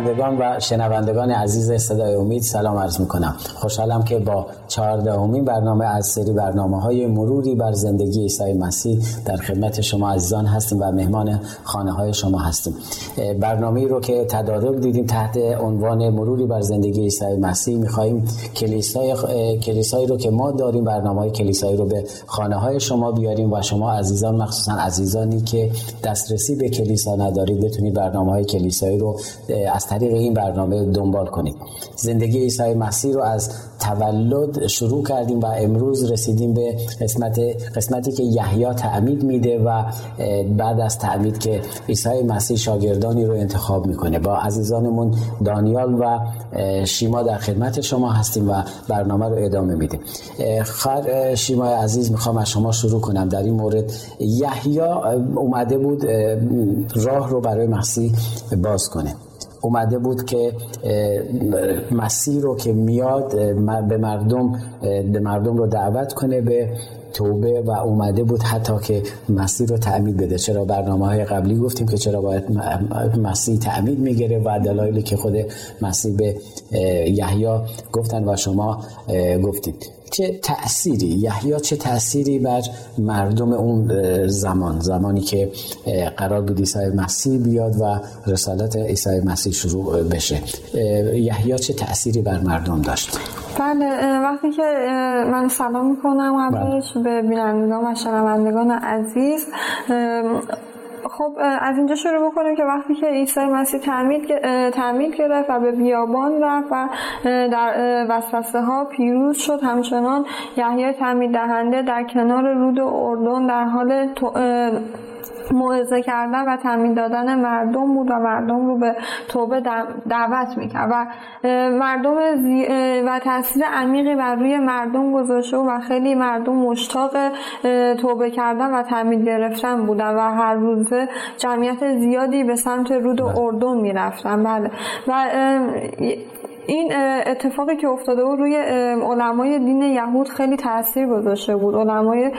بینندگان و شنوندگان عزیز صدای امید سلام عرض می کنم خوشحالم که با چهاردهمین برنامه از سری برنامه های مروری بر زندگی عیسی مسیح در خدمت شما عزیزان هستیم و مهمان خانه های شما هستیم. برنامه رو که تدارک دیدیم تحت عنوان مروری بر زندگی عیسی مسیح می‌خواهیم کلیسای کلیسایی رو که ما داریم برنامه های کلیسایی رو به خانه های شما بیاریم و شما عزیزان مخصوصا عزیزانی که دسترسی به کلیسا ندارید بتونید برنامه های کلیسایی رو از طریق این برنامه دنبال کنید زندگی عیسی مسیح رو از تولد شروع کردیم و امروز رسیدیم به قسمت قسمتی که یحیی تعمید میده و بعد از تعمید که عیسی مسیح شاگردانی رو انتخاب می‌کنه. با عزیزانمون دانیال و شیما در خدمت شما هستیم و برنامه رو ادامه میدیم. خر شیما عزیز می‌خوام از شما شروع کنم. در این مورد یحیی اومده بود راه رو برای مسیح باز کنه. اومده بود که مسیر رو که میاد به مردم به مردم رو دعوت کنه به توبه و اومده بود حتی که مسیر رو تعمید بده. چرا برنامه های قبلی گفتیم که چرا باید مسیح تعمید می‌گیره و دلایلی که خود مسیح به یحیی گفتن و شما گفتید. چه تأثیری؟ یحیی چه تأثیری بر مردم اون زمان؟ زمانی که قرار بود عیسی مسیح بیاد و رسالت عیسی مسیح شروع بشه. یحیی چه تأثیری بر مردم داشت؟ بله وقتی که من سلام می‌کنم بله. به بینندگان و شنوندگان عزیز. خب از اینجا شروع بکنیم که وقتی که عیسی مسیح تعمید گرفت و به بیابان رفت و در وسوسه ها پیروز شد همچنان یحیی تعمید دهنده در کنار رود اردن در حال موعظه کردن و تامین دادن مردم بود و مردم رو به توبه دعوت می‌کرد. و مردم و تاثیر عمیقی بر روی مردم گذاشته و خیلی مردم مشتاق توبه کردن و تعمید گرفتن بودن و هر روزه جمعیت زیادی به سمت رود بله. اردن می‌رفتن. بله. و این اتفاقی که افتاده بود روی علمای دین یهود خیلی تاثیر گذاشته بود. علمای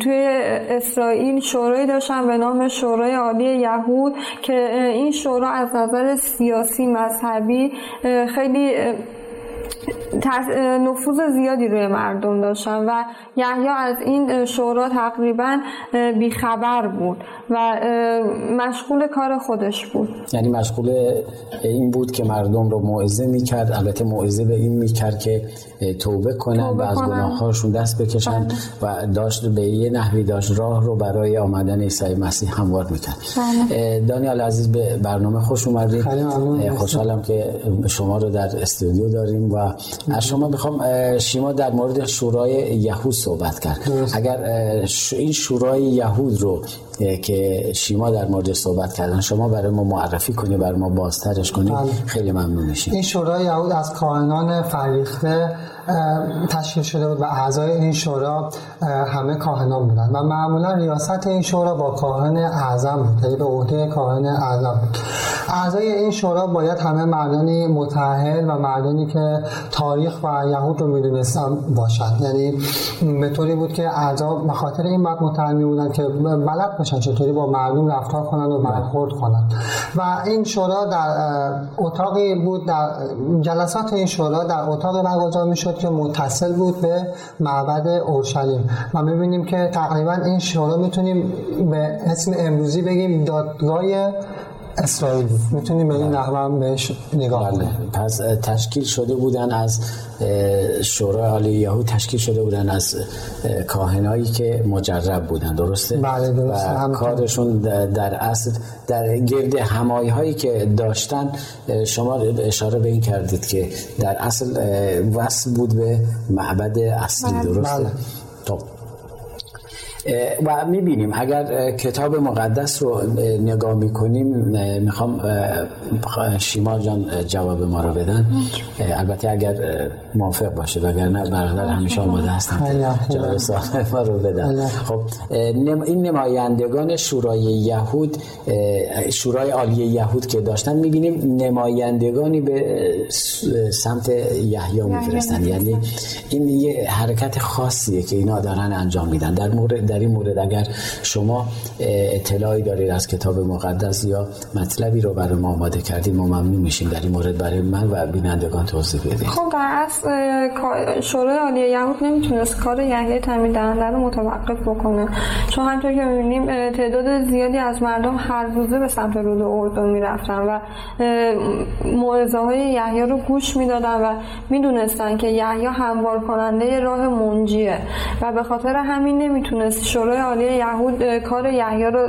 توی اسرائیل شورایی داشتن به نام شورای عالی یهود که این شورا از نظر سیاسی مذهبی خیلی نفوذ زیادی روی مردم داشتن و یحیی از این شورا تقریبا بیخبر بود و مشغول کار خودش بود. یعنی مشغول این بود که مردم رو موعظه می‌کرد. البته موعظه به این می‌کرد که توبه کنن و از گناههاشون دست بکشن بله. و داشت به یه نحوی داشت راه رو برای آمدن عیسی مسیح هموار می‌کرد. بله. دانیال عزیز به برنامه خوش اومدید. خوشحالم که شما رو در استودیو داریم و از شما می‌خوام شیما در مورد شورای یهود صحبت کرد. اگر این شورای یهود رو که شیما در مورد صحبت کردن شما برای ما معرفی کنی برای ما بازترش کنی بله. خیلی ممنون میشیم. این شورای یهود از کاهنان فریخته تشکیل شده بود و اعضای این شورا همه کاهنان بودن و معمولا ریاست این شورا با کاهن اعظم بود یعنی به عهده کاهن اعظم بود. اعضای این شورا باید همه مردانی متأهل و مردانی که تاریخ و یهود رو می‌دونستن باشند یعنی به طوری بود که اعضا به خاطر این بعد متعهل بودن که بلد باشن چطوری با مردم رفتار کنن و برخورد کنن. و این شورا در اتاقی بود در جلسات این شورا در اتاق برگزار می‌شد که متصل بود به معبد اورشلیم. و می‌بینیم که تقریبا این شورا می‌تونیم به اسم امروزی بگیم دادگاه اسرائیل بود می‌تونیم به این نحوه هم بهش نگاه بله. پس تشکیل شده بودن از شورای عالی یهود تشکیل شده بودن از کاهنایی که مجرب بودن درسته؟ بله درسته و کارشون در اصل در گرد همایی هایی که داشتن شما اشاره به این کردید که در اصل وصل بود به معبد اصلی بله. درسته؟ بله. و می‌بینیم. اگر کتاب مقدس رو نگاه می‌کنیم می‌خوام شیما جان جواب ما رو بدن. البته اگر موافق باشه وگرنه برادر همیشه آماده هستن جواب سوال ما رو بدن. خب این نمایندگان شورای یهود شورای عالی یهود که داشتن می‌بینیم نمایندگانی به سمت یحیی میفرستن. یعنی این یه حرکت خاصیه که اینا دارن انجام میدن. در مورد در این مورد. اگر شما اطلاعی دارید از کتاب مقدس یا مطلبی رو برای ما آماده کردید ما ممنون میشیم. در این مورد برای من و بینندگان توضیح بدید خب اصل شورای عالی یهود نمی‌تونست کار یحیی تعمید دهنده رو متوقف بکنه. چون همطور که می‌بینیم تعداد زیادی از مردم هر روزه به سمت رود اردن می‌رفتن و موعظه های یحیی رو گوش می‌دادن و می‌دونستن که یحیی هموار کننده راه منجیه و به خاطر همین نمی‌تونست شورای عالی یهود کار یحیی رو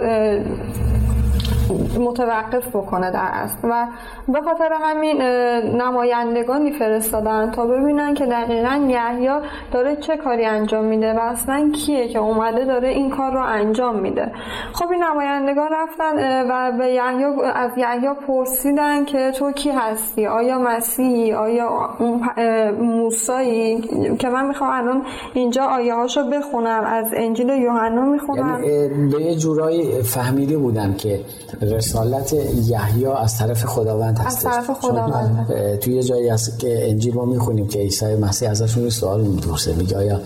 متوقف بکنه در اصل. و به خاطر همین نمایندگانی فرستادن تا ببینن که دقیقا یحیی داره چه کاری انجام میده و اصلا کیه که اومده داره این کار رو انجام میده. خب این نمایندگان رفتن و به یحیی از یحیی پرسیدن که تو کی هستی؟ آیا مسیحی؟ آیا موسایی؟ که من می‌خوام الان اینجا آیه هاشو بخونم. از انجیل یوحنا می‌خونم. یعنی به یه جورایی فهمیده بودم که رسالت یحیی از طرف خداوند هستش. از طرف خداوند. توی یه جایی هست که انجیل ما می‌خونیم که عیسی مسیح ازشون سوال می‌پرسه میگه آیا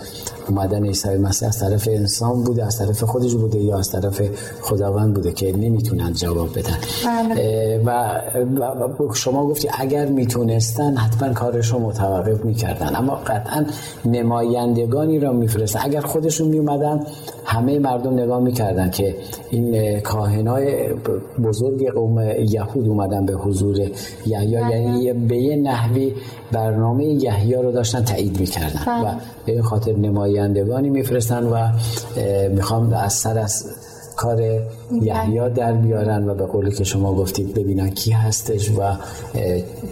اومدن عیسی مسیح از طرف انسان بوده از طرف خودش بوده یا از طرف خداوند بوده که نمی‌تونن جواب بدن بله. و, شما گفتی اگر می‌تونستن حتما کارش رو متوقف می‌کردن اما قطعا نمایندگانی را میفرستن اگر خودشون میومدن همه مردم نگاه می‌کردن که این کاهنای بزرگ قوم یهود اومدن به حضور یحیی بله. یعنی به یه نحوی برنامه یحیی رو داشتن تایید می‌کردن بله. و به خاطر نمایندگانی میفرستن و می‌خوام از سر از کار یحیی در بیارن و به قولی که شما گفتید ببینن کی هستش و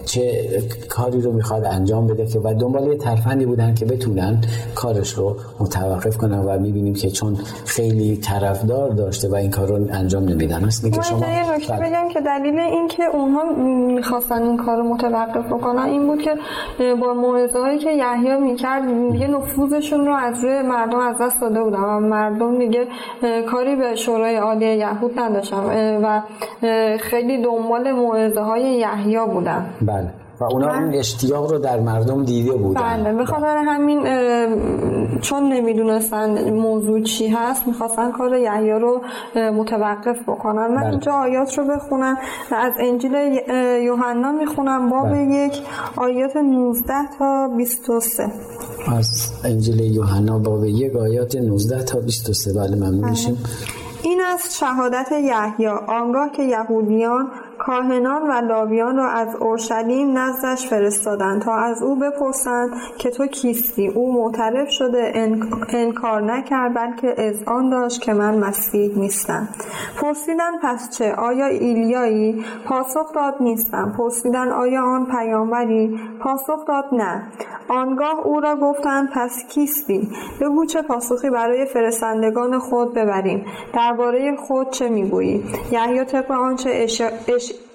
چه کاری رو می‌خواد انجام بده که و دنبال یه ترفندی بودن که بتونن کارش رو متوقف کنن و می‌بینیم که چون خیلی طرفدار داشته و این کار رو انجام نمیدن است میگه شما یه بله. بگم که دلیل این که اونها می‌خواستن این کار رو متوقف بکنن این بود که با موعظه هایی که یحیی می‌کرد یه نفوذشون رو از روی مردم از دست داده بودن و مردم دیگه کاری به شورای عالی یهود نداشتم و خیلی دنبال موعظه های یحیی بودن بله. و اونا این اشتیاق رو در مردم دیده بودن. بله. به خاطر همین چون نمی‌دونستن موضوع چی هست می‌خواستن کار یحیی رو متوقف بکنن. من بله. اینجا آیات رو بخونم از انجیل یوحنا می‌خونم باب بله. یک آیات 19 تا 23 از انجیل یوحنا باب یک آیات 19 تا 23 بله ممنون بله. این است شهادت یحیی آنگاه که یهودیان کاهنان و لاویان را از اورشلیم نزدش فرستادند تا از او بپرسند که تو کیستی؟ او معترف شده انکار نکرد بلکه آن داشت که من مسیح نیستم. پرسیدن پس چه؟ آیا ایلیایی پاسخ داد نیستم. پرسیدن آیا آن پیامبری پاسخ داد نه. آنگاه او را گفتند پس کیستی؟ بگو چه پاسخی برای فرستندگان خود ببریم. درباره خود چه می‌گویی؟ یحیی طبق آنچه اش...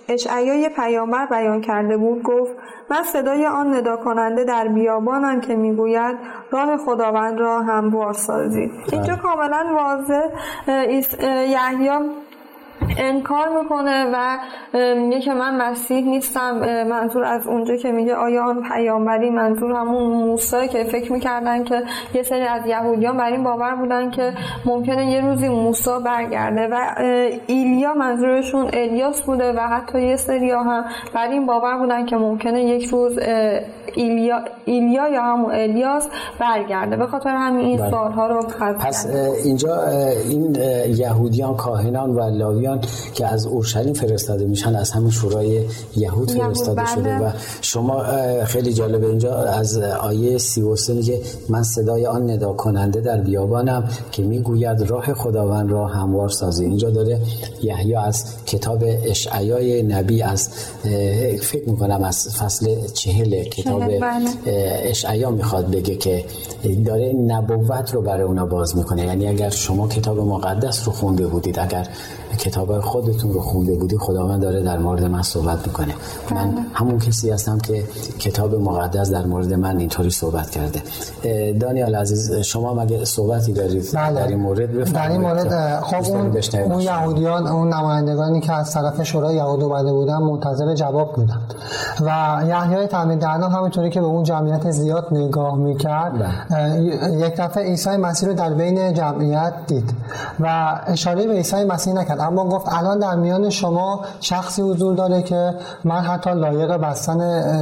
اش... اشعیای پیامبر بیان کرده بود گفت من صدای آن ندا کننده در بیابانم که می‌گوید راه خداوند را هموار سازید اینجا کاملا واضح یحیی انکار می‌کنه و میگه که من مسیح نیستم منظور از اونجا که میگه آیا آن پیامبری منظور همون موسی که فکر می‌کردن که یه سری از یهودیان بر این باور بودن که ممکنه یه روزی موسی برگرده و ایلیا منظورشون الیاس بوده و حتی یه سری هم بر این باور بودن که ممکنه یک روز ایلیا, ایلیا یا همون الیاس برگرده به خاطر همین این بله. سوالها رو پس اینجا این یهودیان کاهنان و لاویان که از اورشلیم فرستاده میشن از همون شورای یهود فرستاده بله. شده و شما خیلی جالبه اینجا از آیه 33 میگه من صدای آن ندا کننده در بیابانم که می‌گوید راه خداوند را هموار سازی اینجا داره یحیی از کتاب اشعیای نبی از فکر می‌کنم از فصل چهل کتاب به بله. اشعیا می‌خواد بگه که داره نبوت رو برای اونا باز می‌کنه یعنی اگر شما کتاب مقدس رو خونده بودید اگر کتاب خودتون رو خونده بودی خداوند داره در مورد من صحبت می‌کنه. من بله. همون کسی هستم که کتاب مقدس در مورد من اینطوری صحبت کرده. دانیال عزیز شما مگه صحبتی دارید بله. در این مورد؟ بفرمایید در این مورد خب اون, اون یهودیان اون نمایندگانی که از طرف شورای یهود اومده بودن منتظر جواب بودن. و یحیای تعمید دهنا همونطوری که به اون جمعیت زیاد نگاه می‌کرد بله. یک دفعه عیسی مسیح رو در بین جمعیت دید. و اشاره به عیسی مسیح نکرد. اما گفت الان در میان شما شخصی حضور داره که من حتی لایق بستن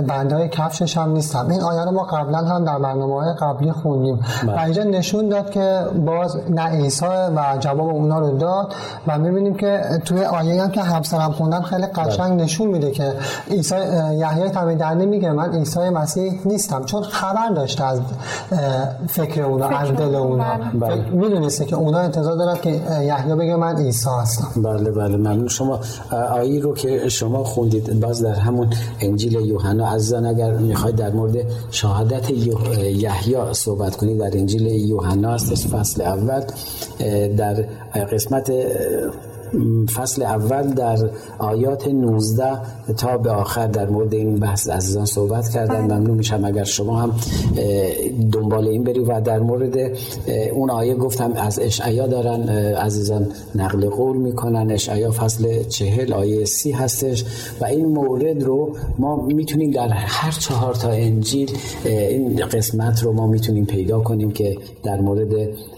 بندهای کفشش هم نیستم. این آیه رو ما قبلا هم در برنامه های قبلی خوندیم. و اینجا نشون داد که باز نه عیسی و جواب اونا رو داد و می‌بینیم که توی آیه هم که همسرم خوندن خیلی قشنگ نشون میده که عیسی یحیای تمیدنی میگه من عیسی مسیح نیستم. چون خبر داشته از فکر اونا از دل اونا. بله. می‌دونسته که اونا انتظار دارن که یحیی بگه من عیسی هستم. بله بله ممنون. شما آیی رو که شما خوندید باز در همون انجیل یوحنا عزیزان اگر می‌خواید در مورد شهادت یحیی صحبت کنید در انجیل یوحنا است فصل اول در قسمت فصل اول در آیات 19 تا به آخر در مورد این بحث عزیزان صحبت کردن. بله. ممنون میشم اگر شما هم دنبال این بری و در مورد اون آیه گفتم از اشعیا دارن عزیزان نقل قول می‌کنن. اشعیا فصل چهل آیه سی هستش و این مورد رو ما می‌تونیم در هر چهار تا انجیل این قسمت رو ما می‌تونیم پیدا کنیم که در مورد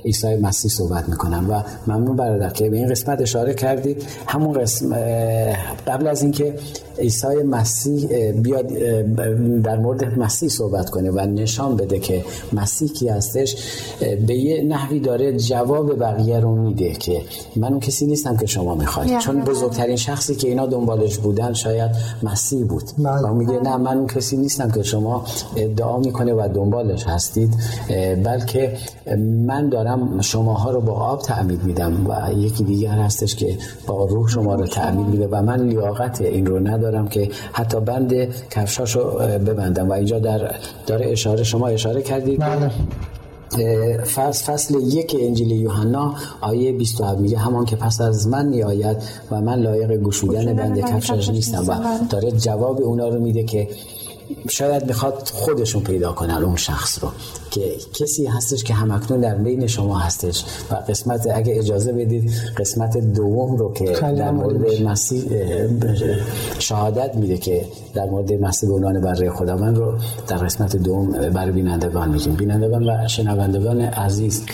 عیسی مسیح صحبت می‌کنن. و ممنون برادر که به این قسمت اشاره کردید. همون قسم قبل از اینکه عیسی مسیح بیاد در مورد مسیح صحبت کنه و نشان بده که مسیح کی هستش به یه نحوی داره جواب بقیه رو میده که من اون کسی نیستم که شما می‌خواید. چون بزرگترین شخصی که اینا دنبالش بودن شاید مسیح بود. بله. و میگه نه من اون کسی نیستم که شما ادعا می‌کنه و دنبالش هستید. بلکه من دارم شماها رو با آب تعمید میدم و یکی دیگر هستش که با روح شما رو تعمید میده و من لیاقت این رو ندارم دارم که حتی بند کفشاشو ببندم. و اینجا در داره اشاره شما اشاره کردید. بله. فصل فصل یک انجیل یوحنا آیه 27 میگه همان که پس از من میآید و من لایق گشودن بند کفشش نیستم. و داره جواب اونا رو میده که شاید می‌خواد خودشون پیدا کنن اون شخص رو که کسی هستش که همکنون در بین شما هستش. و قسمت اگه اجازه بدید قسمت دوم رو که در مورد مسیح شهادت میده که در مورد مسیح به عنوان برای خداوند رو در قسمت دوم برای بینندگان میگیم. بینندگان و شنوندگان عزیز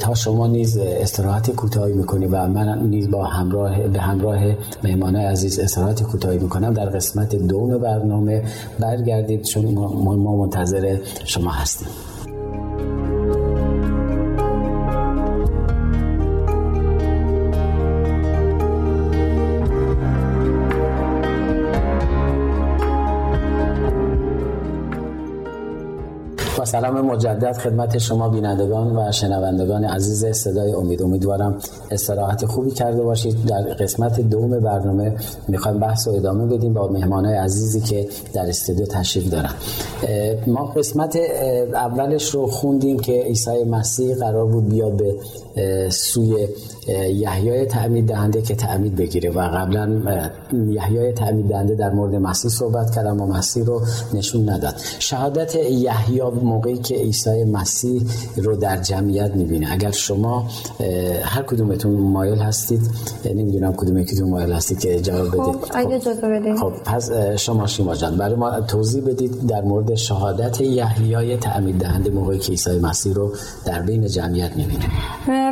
تا شما نیز استراحت کوتاهی می‌کنی و من نیز با همراه به همراه مهمانای عزیز استراحت کوتاهی می‌کنم در قسمت دوم برنامه. برگردید چون ما منتظر شما هستیم. سلام مجدد خدمت شما بینندگان و شنوندگان عزیز صدای امید. امیدوارم استراحت خوبی کرده باشید. در قسمت دوم برنامه می‌خوایم بحث و ادامه بدیم با مهمانای عزیزی که در استودیو تشریف دارن. ما قسمت اولش رو خوندیم که عیسی مسیح قرار بود بیاد به سوی یحیای تعمید دهنده که تعمید بگیره و قبلا یحیای تعمید دهنده در مورد مسیح صحبت کرد اما مسیح رو نشون نداد. شهادت یحیی موقعی که عیسی مسیح رو در جمعیت می‌بینه. اگر شما هر کدومتون مایل هستید نمی‌دونم کدوم یکیتون مایل هستید که جواب بدید. خب. اگه اجازه بدید خب پس شما شیما جان برای ما توضیح بدید در مورد شهادت یحیای تعمید دهنده موقعی که عیسی مسیح رو در بین جمعیت می‌بینه.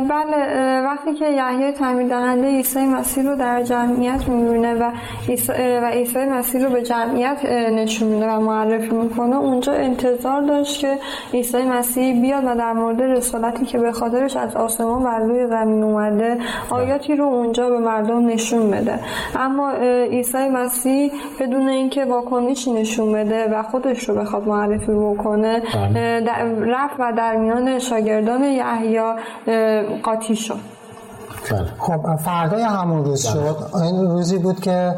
بله وقتی که یحیای تعمید دهنده عیسی مسیح رو در جمعیت می‌بینه و عیسی و عیسی مسیح رو به جمعیت نشون میده و معرفی می‌کنه اونجا انتظار داشت که عیسی مسیح بیاد و در مورد رسالتی که به خاطرش از آسمان بر روی زمین اومده آیاتی رو اونجا به مردم نشون بده اما عیسی مسیح بدون اینکه واکنشی نشون بده و خودش رو بخواد معرفی بکنه. رفت و در میان شاگردان یحیی قاطی شد بله. خب فردای همون روز شد. این روزی بود که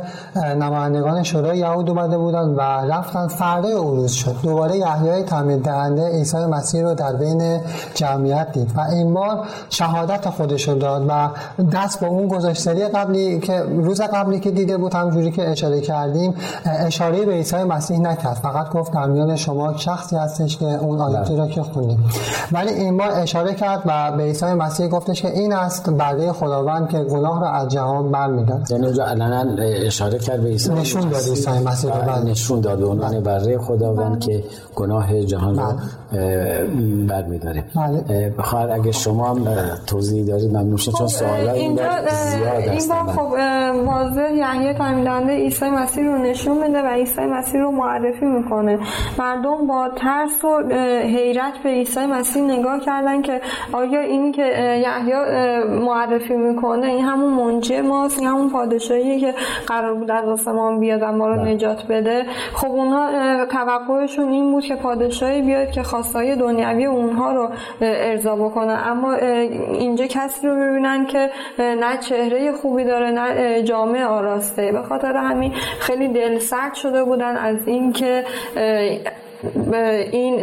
نمایندگان شورای یهود اومده بودن و رفتن. فردای اون روز شد. دوباره یحیای تعمید دهنده عیسی مسیح رو در بین جمعیت دید و این بار شهادت خودش رو داد و دست با اون گذاشتری قبلی که روز قبلی که دیده بود همجوری که اشاره کردیم اشاره به عیسی مسیح نکرد. فقط گفت در میان شما شخصی هستش که اون آیاتی را که خونیم ولی این بار اشاره کرد و به عیسی مسیح گفتش که این است برای خداوند که گناه را از جهان برمیدارد یعنی اونجا علنا اشاره کرد به عیسی. نشون داد عیسی مسیح رو. بله. نشون داد به عنوان برای خداوند که گناه جهان رو برمیداره. بخواهد اگه شما هم توضیح دارید ممنون چون خب، سوالا این اینجا زیاد این هستن با خب واضح یحیی تعمیدنده عیسی مسیح رو نشون میده و عیسی مسیح رو معرفی می‌کنه مردم با ترس و حیرت به عیسی مسیح نگاه کردن که آیا اینی که یحیی معرفی می‌کنه این همون منجی ماست این همون پادشاهیه که قرار بود از آسمان بیاد و ما رو بله. نجات بده خب اونها توقعشون این بود که پادشاهی بیاد که خواستای دنیوی اونها رو ارضا بکنه اما اینجا کسی رو ببینن که نه چهره خوبی داره نه جامعه آراسته. به خاطر همین خیلی دلسرد شده بودن از اینکه این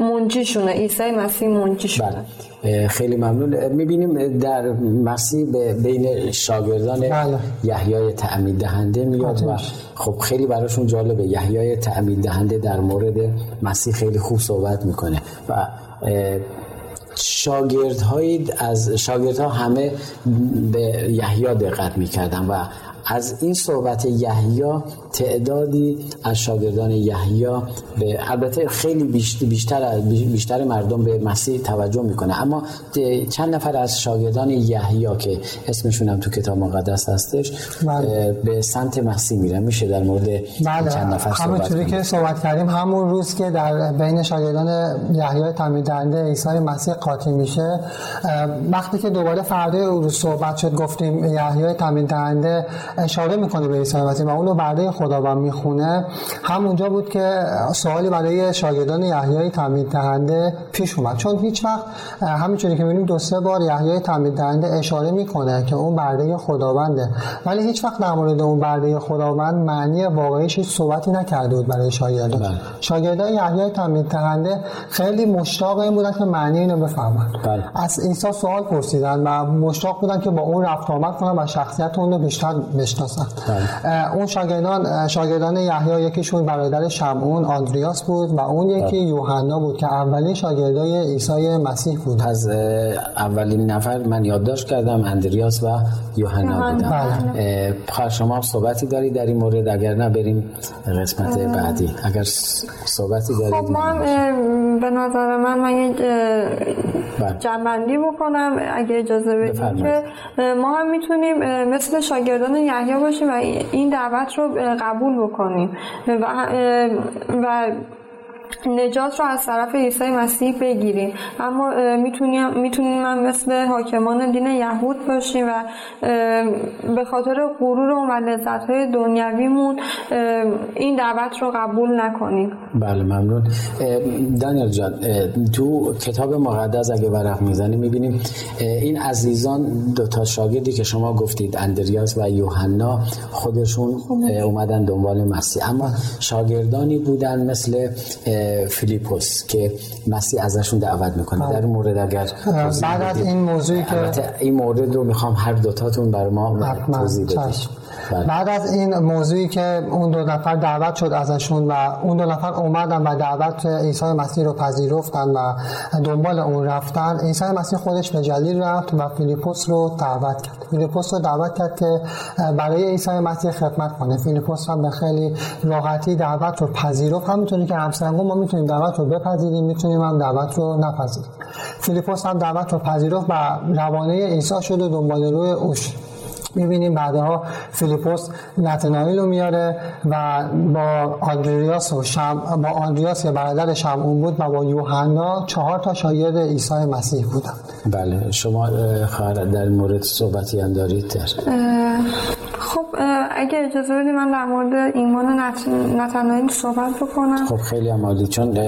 منجیشونه عیسی مسیح منجیشونه بله. خیلی ممنون می‌بینیم در مسیح بین شاگردان بله. یحیای تعمید دهنده میاد و خب خیلی براشون جالبه یحیای تعمید دهنده در مورد مسیح خیلی خوب صحبت می‌کنه و شاگردهایی از شاگردها همه به یحیی دقت می‌کردن و از این صحبت یحیی تعدادی از شاگردان یحیی به البته خیلی بیشتر بیشتر مردم به مسیح توجه می‌کنه اما چند نفر از شاگردان یحیی که اسمشون هم تو کتاب مقدس هستش بله. به سمت مسیح میرن میشه در مورد بله. چند نفر همونطوری که صحبت کردیم همون روز که در بین شاگردان یحیی تعمیدنده عیسی مسیح قاطی میشه وقتی که دوباره فردا روز صحبت شد گفتیم یحیی تعمیدنده اشاره می‌کنه به عیسی مسیح و اونو برده خداوند می‌خونه. همونجا بود که سوالی برای شاگردان یحیای تعمید دهنده پیش اومد. چون هیچ وقت همینجوری که می‌بینیم دو سه بار یحیای تعمید دهنده اشاره می‌کنه که اون برده خداونده. ولی هیچ وقت در مورد اون برده خداوند معنی واقعیش هیچ صحبتی نکرده بود برای شاگردان. بله. شاگردان یحیای تعمید دهنده خیلی مشتاق این بودن که معنی اینو بفهمن. بله. از عیسی سوال پرسیدن و مشتاق بودن که با اون رفت آمد کنن و شخصیت اون رو بیشتر بشناسن بله. اون شاگردان شاگردان یحیی یکیشون برادر شمعون آندریاس بود و اون یکی بله. یوحنا بود که اولین شاگردای عیسی مسیح بود. از اولین نفر من یادداشت کردم اندریاس و یوحنا بودن. بله. شما صحبتی داری در این مورد اگر نه بریم قسمت بعدی. اگر صحبتی دارید خب من به نظر من من یک جنبندی بکنم اگه اجازه بدید که. ما هم می‌تونیم مثل شاگردان یحیی باشیم و این دعوت رو قبول بکنیم. و, و نجات رو از طرف عیسی مسیح بگیریم. اما می‌تونیم می‌تونیم من مثل حاکمان دین یهود باشیم و به خاطر غرور و لذت های دنیویمون این دعوت رو قبول نکنیم. بله ممنون. دانیل جان تو کتاب مقدس اگه ورق می‌زنی می‌بینیم این عزیزان دو تا شاگردی که شما گفتید اندریاس و یوحنا خودشون اومدن دنبال مسیح. اما شاگردانی بودن مثل فیلیپوس که مسیح ازشون دعوت می‌کنه. در این مورد اگر بعد از این موضوعی که این مورد رو می‌خوام هر دوتاتون بر ما توضیح بدید. بعد از این موضوعی که اون دو نفر دعوت شد ازشون و اون دو نفر اومدن و دعوت عیسی مسیح رو پذیرفتن و دنبال اون رفتن عیسی مسیح خودش به جلیل رفت و فیلیپوس رو دعوت کرد. فیلیپوس رو دعوت کرد که برای عیسی مسیح خدمت کنه. فیلیپوس هم به خیلی راحتی دعوت رو پذیرفت. همونطوری که همسرنگو ما می‌تونیم دعوت رو بپذیریم می‌تونیم هم دعوت رو نپذیریم. فیلیپوس هم دعوت رو پذیرفت و روانه عیسی شد و دنبال روی اوش. می‌بینیم. بعدها فیلیپوس نتنائیل رو میاره و با آندریاس و شم با آندریاس که برادر شمعون بود و با یوحنا چهار تا شاگرد عیسی مسیح بودن. بله شما خواهر در مورد صحبتی هم دارید؟ خب اگه اجازه بدید من در مورد ایمان نتنائیل صحبت بکنم. خب خیلی عمالی چون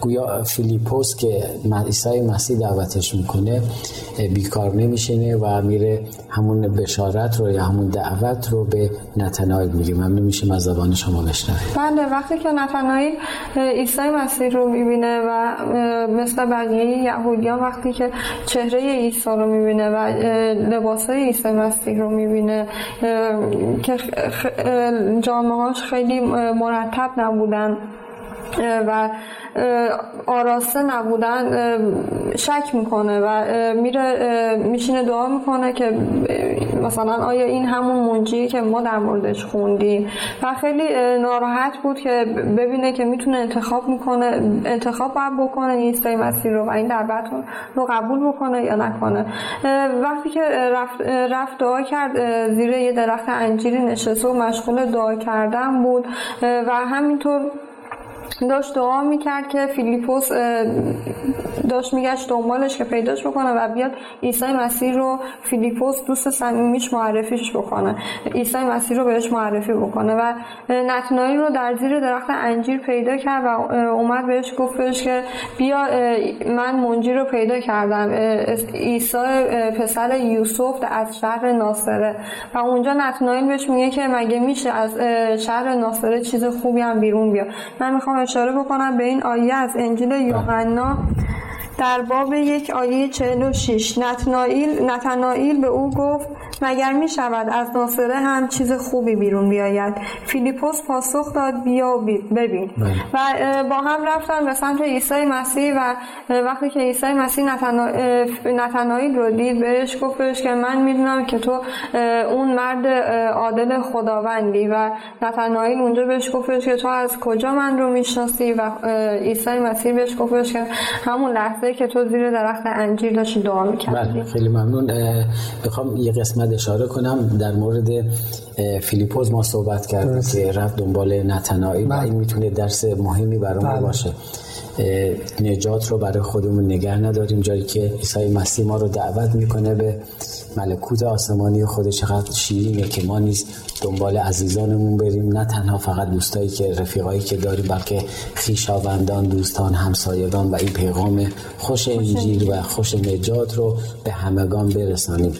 گویا فیلیپوس که عیسی مسیح دعوتش می‌کنه بیکار نمیشینه و میره همون بشارت رو یا همون دعوت رو به نتنایل میگه. ممنون میشه از زبان شما بشنویم بله وقتی که نتنایل عیسی مسیح رو می‌بینه و مثل بقیه یهودیان وقتی که چهره عیسی رو می‌بینه و لباس های عیسی مسیح رو می‌بینه که جامعه هاش خیلی مرتب نبودن. و آراسته نبودن شک می‌کنه و میره میشینه دعا می‌کنه که مثلا آیا این همون منجی که ما در موردش خوندیم؟ و خیلی ناراحت بود که ببینه که می‌تونه انتخاب می‌کنه انتخاب باید بکنه عیسی مسیح رو و این دعوت رو قبول بکنه یا نکنه. وقتی که رفت, رفت دعا کرد زیر یه درخت انجیری نشسته و مشغول دعا کردن بود و همینطور داشت دعا می‌کرد که فیلیپوس داشت میگشت دنبالش که پیداش بکنه و بیاد عیسی مسیح رو فیلیپوس دوست صمیمیش معرفیش بکنه. عیسی مسیح رو بهش معرفی بکنه و نتنایی رو در زیر درخت انجیر پیدا کرد و اومد بهش گفتش که بیا من منجی رو پیدا کردم. عیسی پسر یوسف از شهر ناصره. و اونجا نتنایی بهش میگه که مگه میشه از شهر ناصره چیز خوبی هم بیرون بیا من می‌خوام اشاره بکنم به این آیه از انجیل یوحنا در باب یک آیه 46 نتنائیل نتنائیل به او گفت مگر می شود از ناصره هم چیز خوبی بیرون بیاید؟ فیلیپوس پاسخ داد بیا و ببین. بله. و با هم رفتن به سمت عیسی مسیح و وقتی که عیسی مسیح نتنائیل رو دید بهش گفتش که من می‌دونم که تو اون مرد عادل خداوندی و نتنائیل اونجا بهش گفتش که تو از کجا من رو می‌شناسی؟ و عیسی مسیح بهش گفتش که همون لحظه که تو زیر درخت انجیر داشتی دعا می‌کردی. بله خیلی ممنون. بخوام یه قسمت اشاره کنم در مورد فیلیپوز ما صحبت کردیم که رفت دنبال نتنایی و این می‌تونه درس مهمی برای ما بله. باشه. نجات رو برای خودمون نگه نداریم. جایی که عیسی مسیح ما رو دعوت می‌کنه به ملکوت آسمانی خود چقدر شیرینه که ما نیز دنبال عزیزانمون بریم. نه تنها فقط دوستایی که رفیقایی که داریم بلکه خیشاوندان دوستان همسایگان و این پیغام خوش انجیل و خوش نجات رو به همگان برسانیم.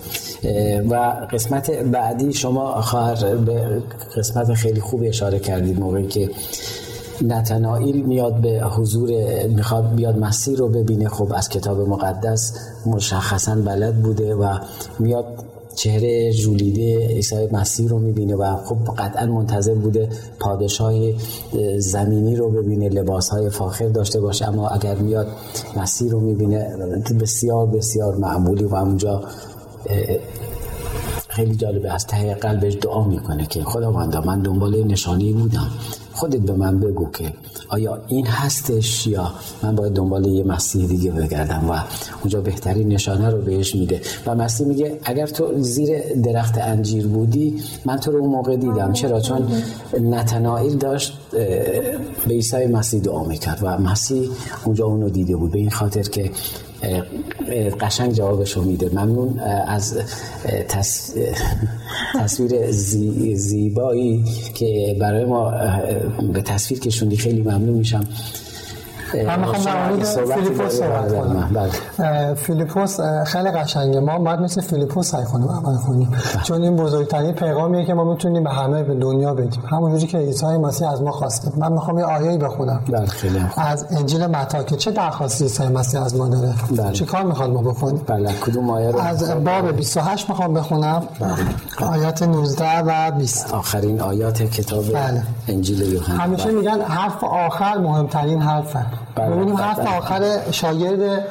و قسمت بعدی شما خواهر به قسمت خیلی خوب اشاره کردید موقعی که نتنائیل میاد به حضور می‌خواد بیاد مسیر رو ببینه. خب از کتاب مقدس مشخصا بلد بوده و میاد چهره جولیده عیسی مسیح رو می‌بینه و خب قطعا منتظر بوده پادشاه زمینی رو ببینه لباس های فاخر داشته باشه. اما اگر میاد مسیح رو می‌بینه بسیار بسیار معمولی و اونجا خیلی جالبه. از ته قلبش دعا می‌کنه که خداوندا من دنبال نشانی بودم. خودت به من بگو که آیا این هستش یا من باید دنبال یه مسیح دیگه بگردم و اونجا بهترین نشانه رو بهش میده. و مسیح میگه اگر تو زیر درخت انجیر بودی من تو رو اون موقع دیدم. چرا؟ چون نتنائیل داشت به عیسی مسیح دعا می‌کرد و مسیح اونجا اونو دیده بود. به این خاطر که قشنگ جوابشو میده. ممنون. از تصویر زیبایی که برای ما به تصویر کشوندی خیلی ممنون میشم. من می‌خوام در فیلیپوس صحبت کنم بله. فیلیپوس خیلی قشنگه ما باید مثل فیلیپوس سعی کنیم عمل کنیم بله. چون این بزرگترین پیغامیه که ما می‌تونیم به همه به دنیا بدیم همونجوری که عیسی مسیح از ما خواسته من می‌خوام یه آیه‌ای بخونم بله از انجیل متی که چه درخواستی عیسی مسیح از ما داره. چه کار می‌خواد ما بکنیم بله کدوم آیه رو از باب 28 می‌خوام بخونم بله. آیات 19 و 20 آخرین آیات کتاب. انجیل یوحنا همیشه. میگن حرف آخر مهمترین حرفه. ببینیم حرف آخر شاگرد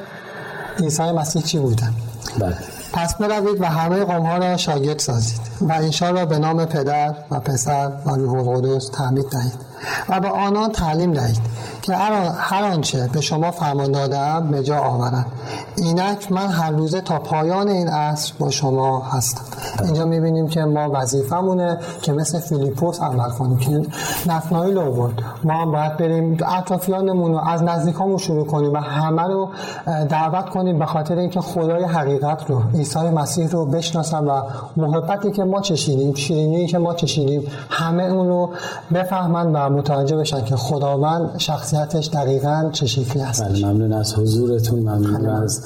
عیسی مسیح چی بودن بله. پس بروید و همه قوم ها را شاگرد سازید و انشا را به نام پدر و پسر و روح القدس تعمید دهید. و به آنان تعلیم دهید که هر آنچه به شما فرمان دادم به جا آورند اینک من هر روزه تا پایان این عصر با شما هستم. اینجا می‌بینیم که ما وظیفمونه که مثل فیلیپوس عمل کنیم. که نفنایی رو بود. ما هم باید بریم اطرافیانمون رو از نزدیکامون شروع کنیم و همه رو دعوت کنیم به خاطر اینکه خدای حقیقت رو عیسی مسیح رو بشناسن و محبتی که ما چشیدیم شیرینی که ما چشیدیم همه اون رو بفهمن و و متوجه بشن که خداوند شخصیتش دقیقا چه شکلی هست. بله ممنون از حضورتون ممنون از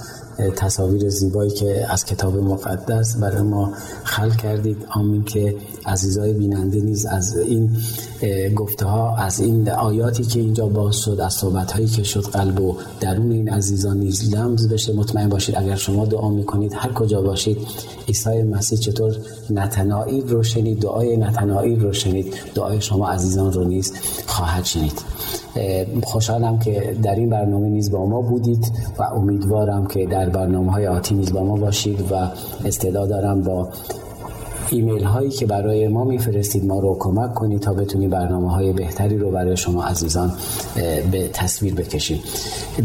تصاویر زیبایی که از کتاب مقدس برای ما خلق کردید. آمین که عزیزای بیننده نیز از این گفته ها از این آیاتی که اینجا باز شد از صحبت هایی که شد قلب و درون این عزیزان نیز لمز بشه. مطمئن باشید اگر شما دعا می‌کنید هر کجا باشید عیسی مسیح چطور نتنائیل رو شنید دعای نتنائیل رو شنید دعای شما عزیزان رو نیز خواهد شنید. خوشحالم که در این برنامه نیز با ما بودید و امیدوارم که در برنامه های آتی نیز با ما باشید و استعداد دارم با ایمیل هایی که برای ما میفرستید ما رو کمک کنید تا بتونید برنامه های بهتری رو برای شما عزیزان به تصویر بکشید.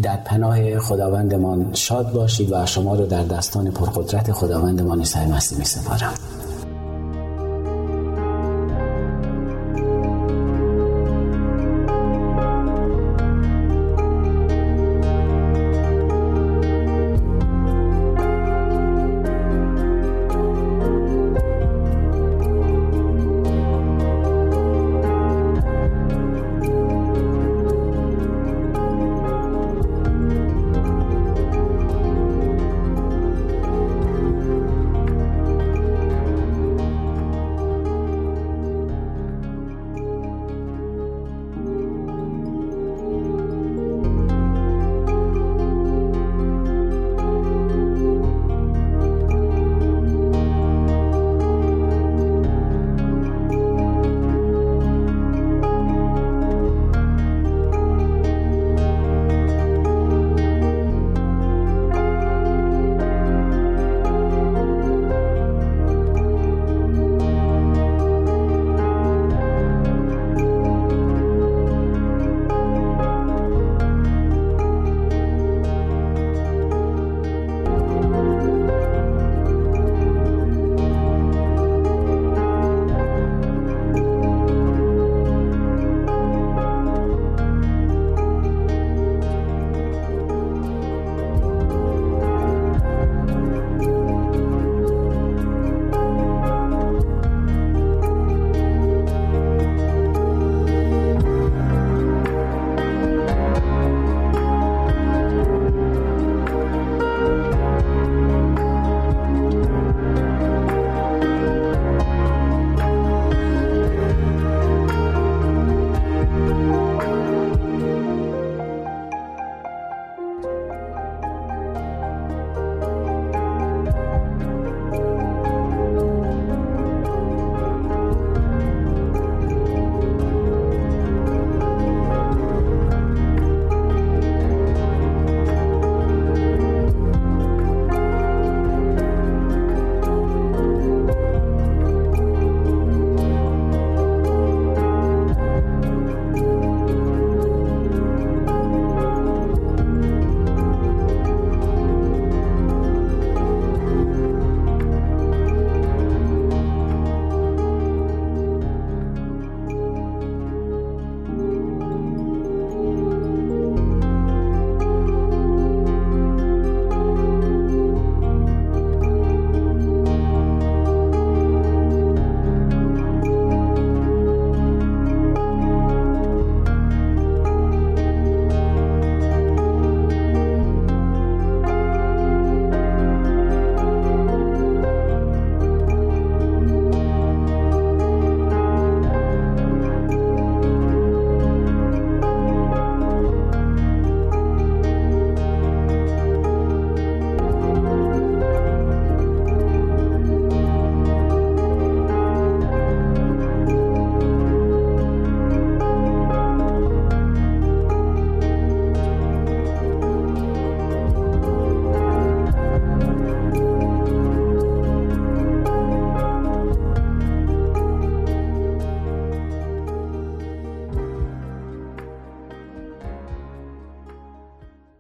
در پناه خداوندمان شاد باشید و شما رو در دستان پرقدرت خداوندمان عیسی مسیح می سپارم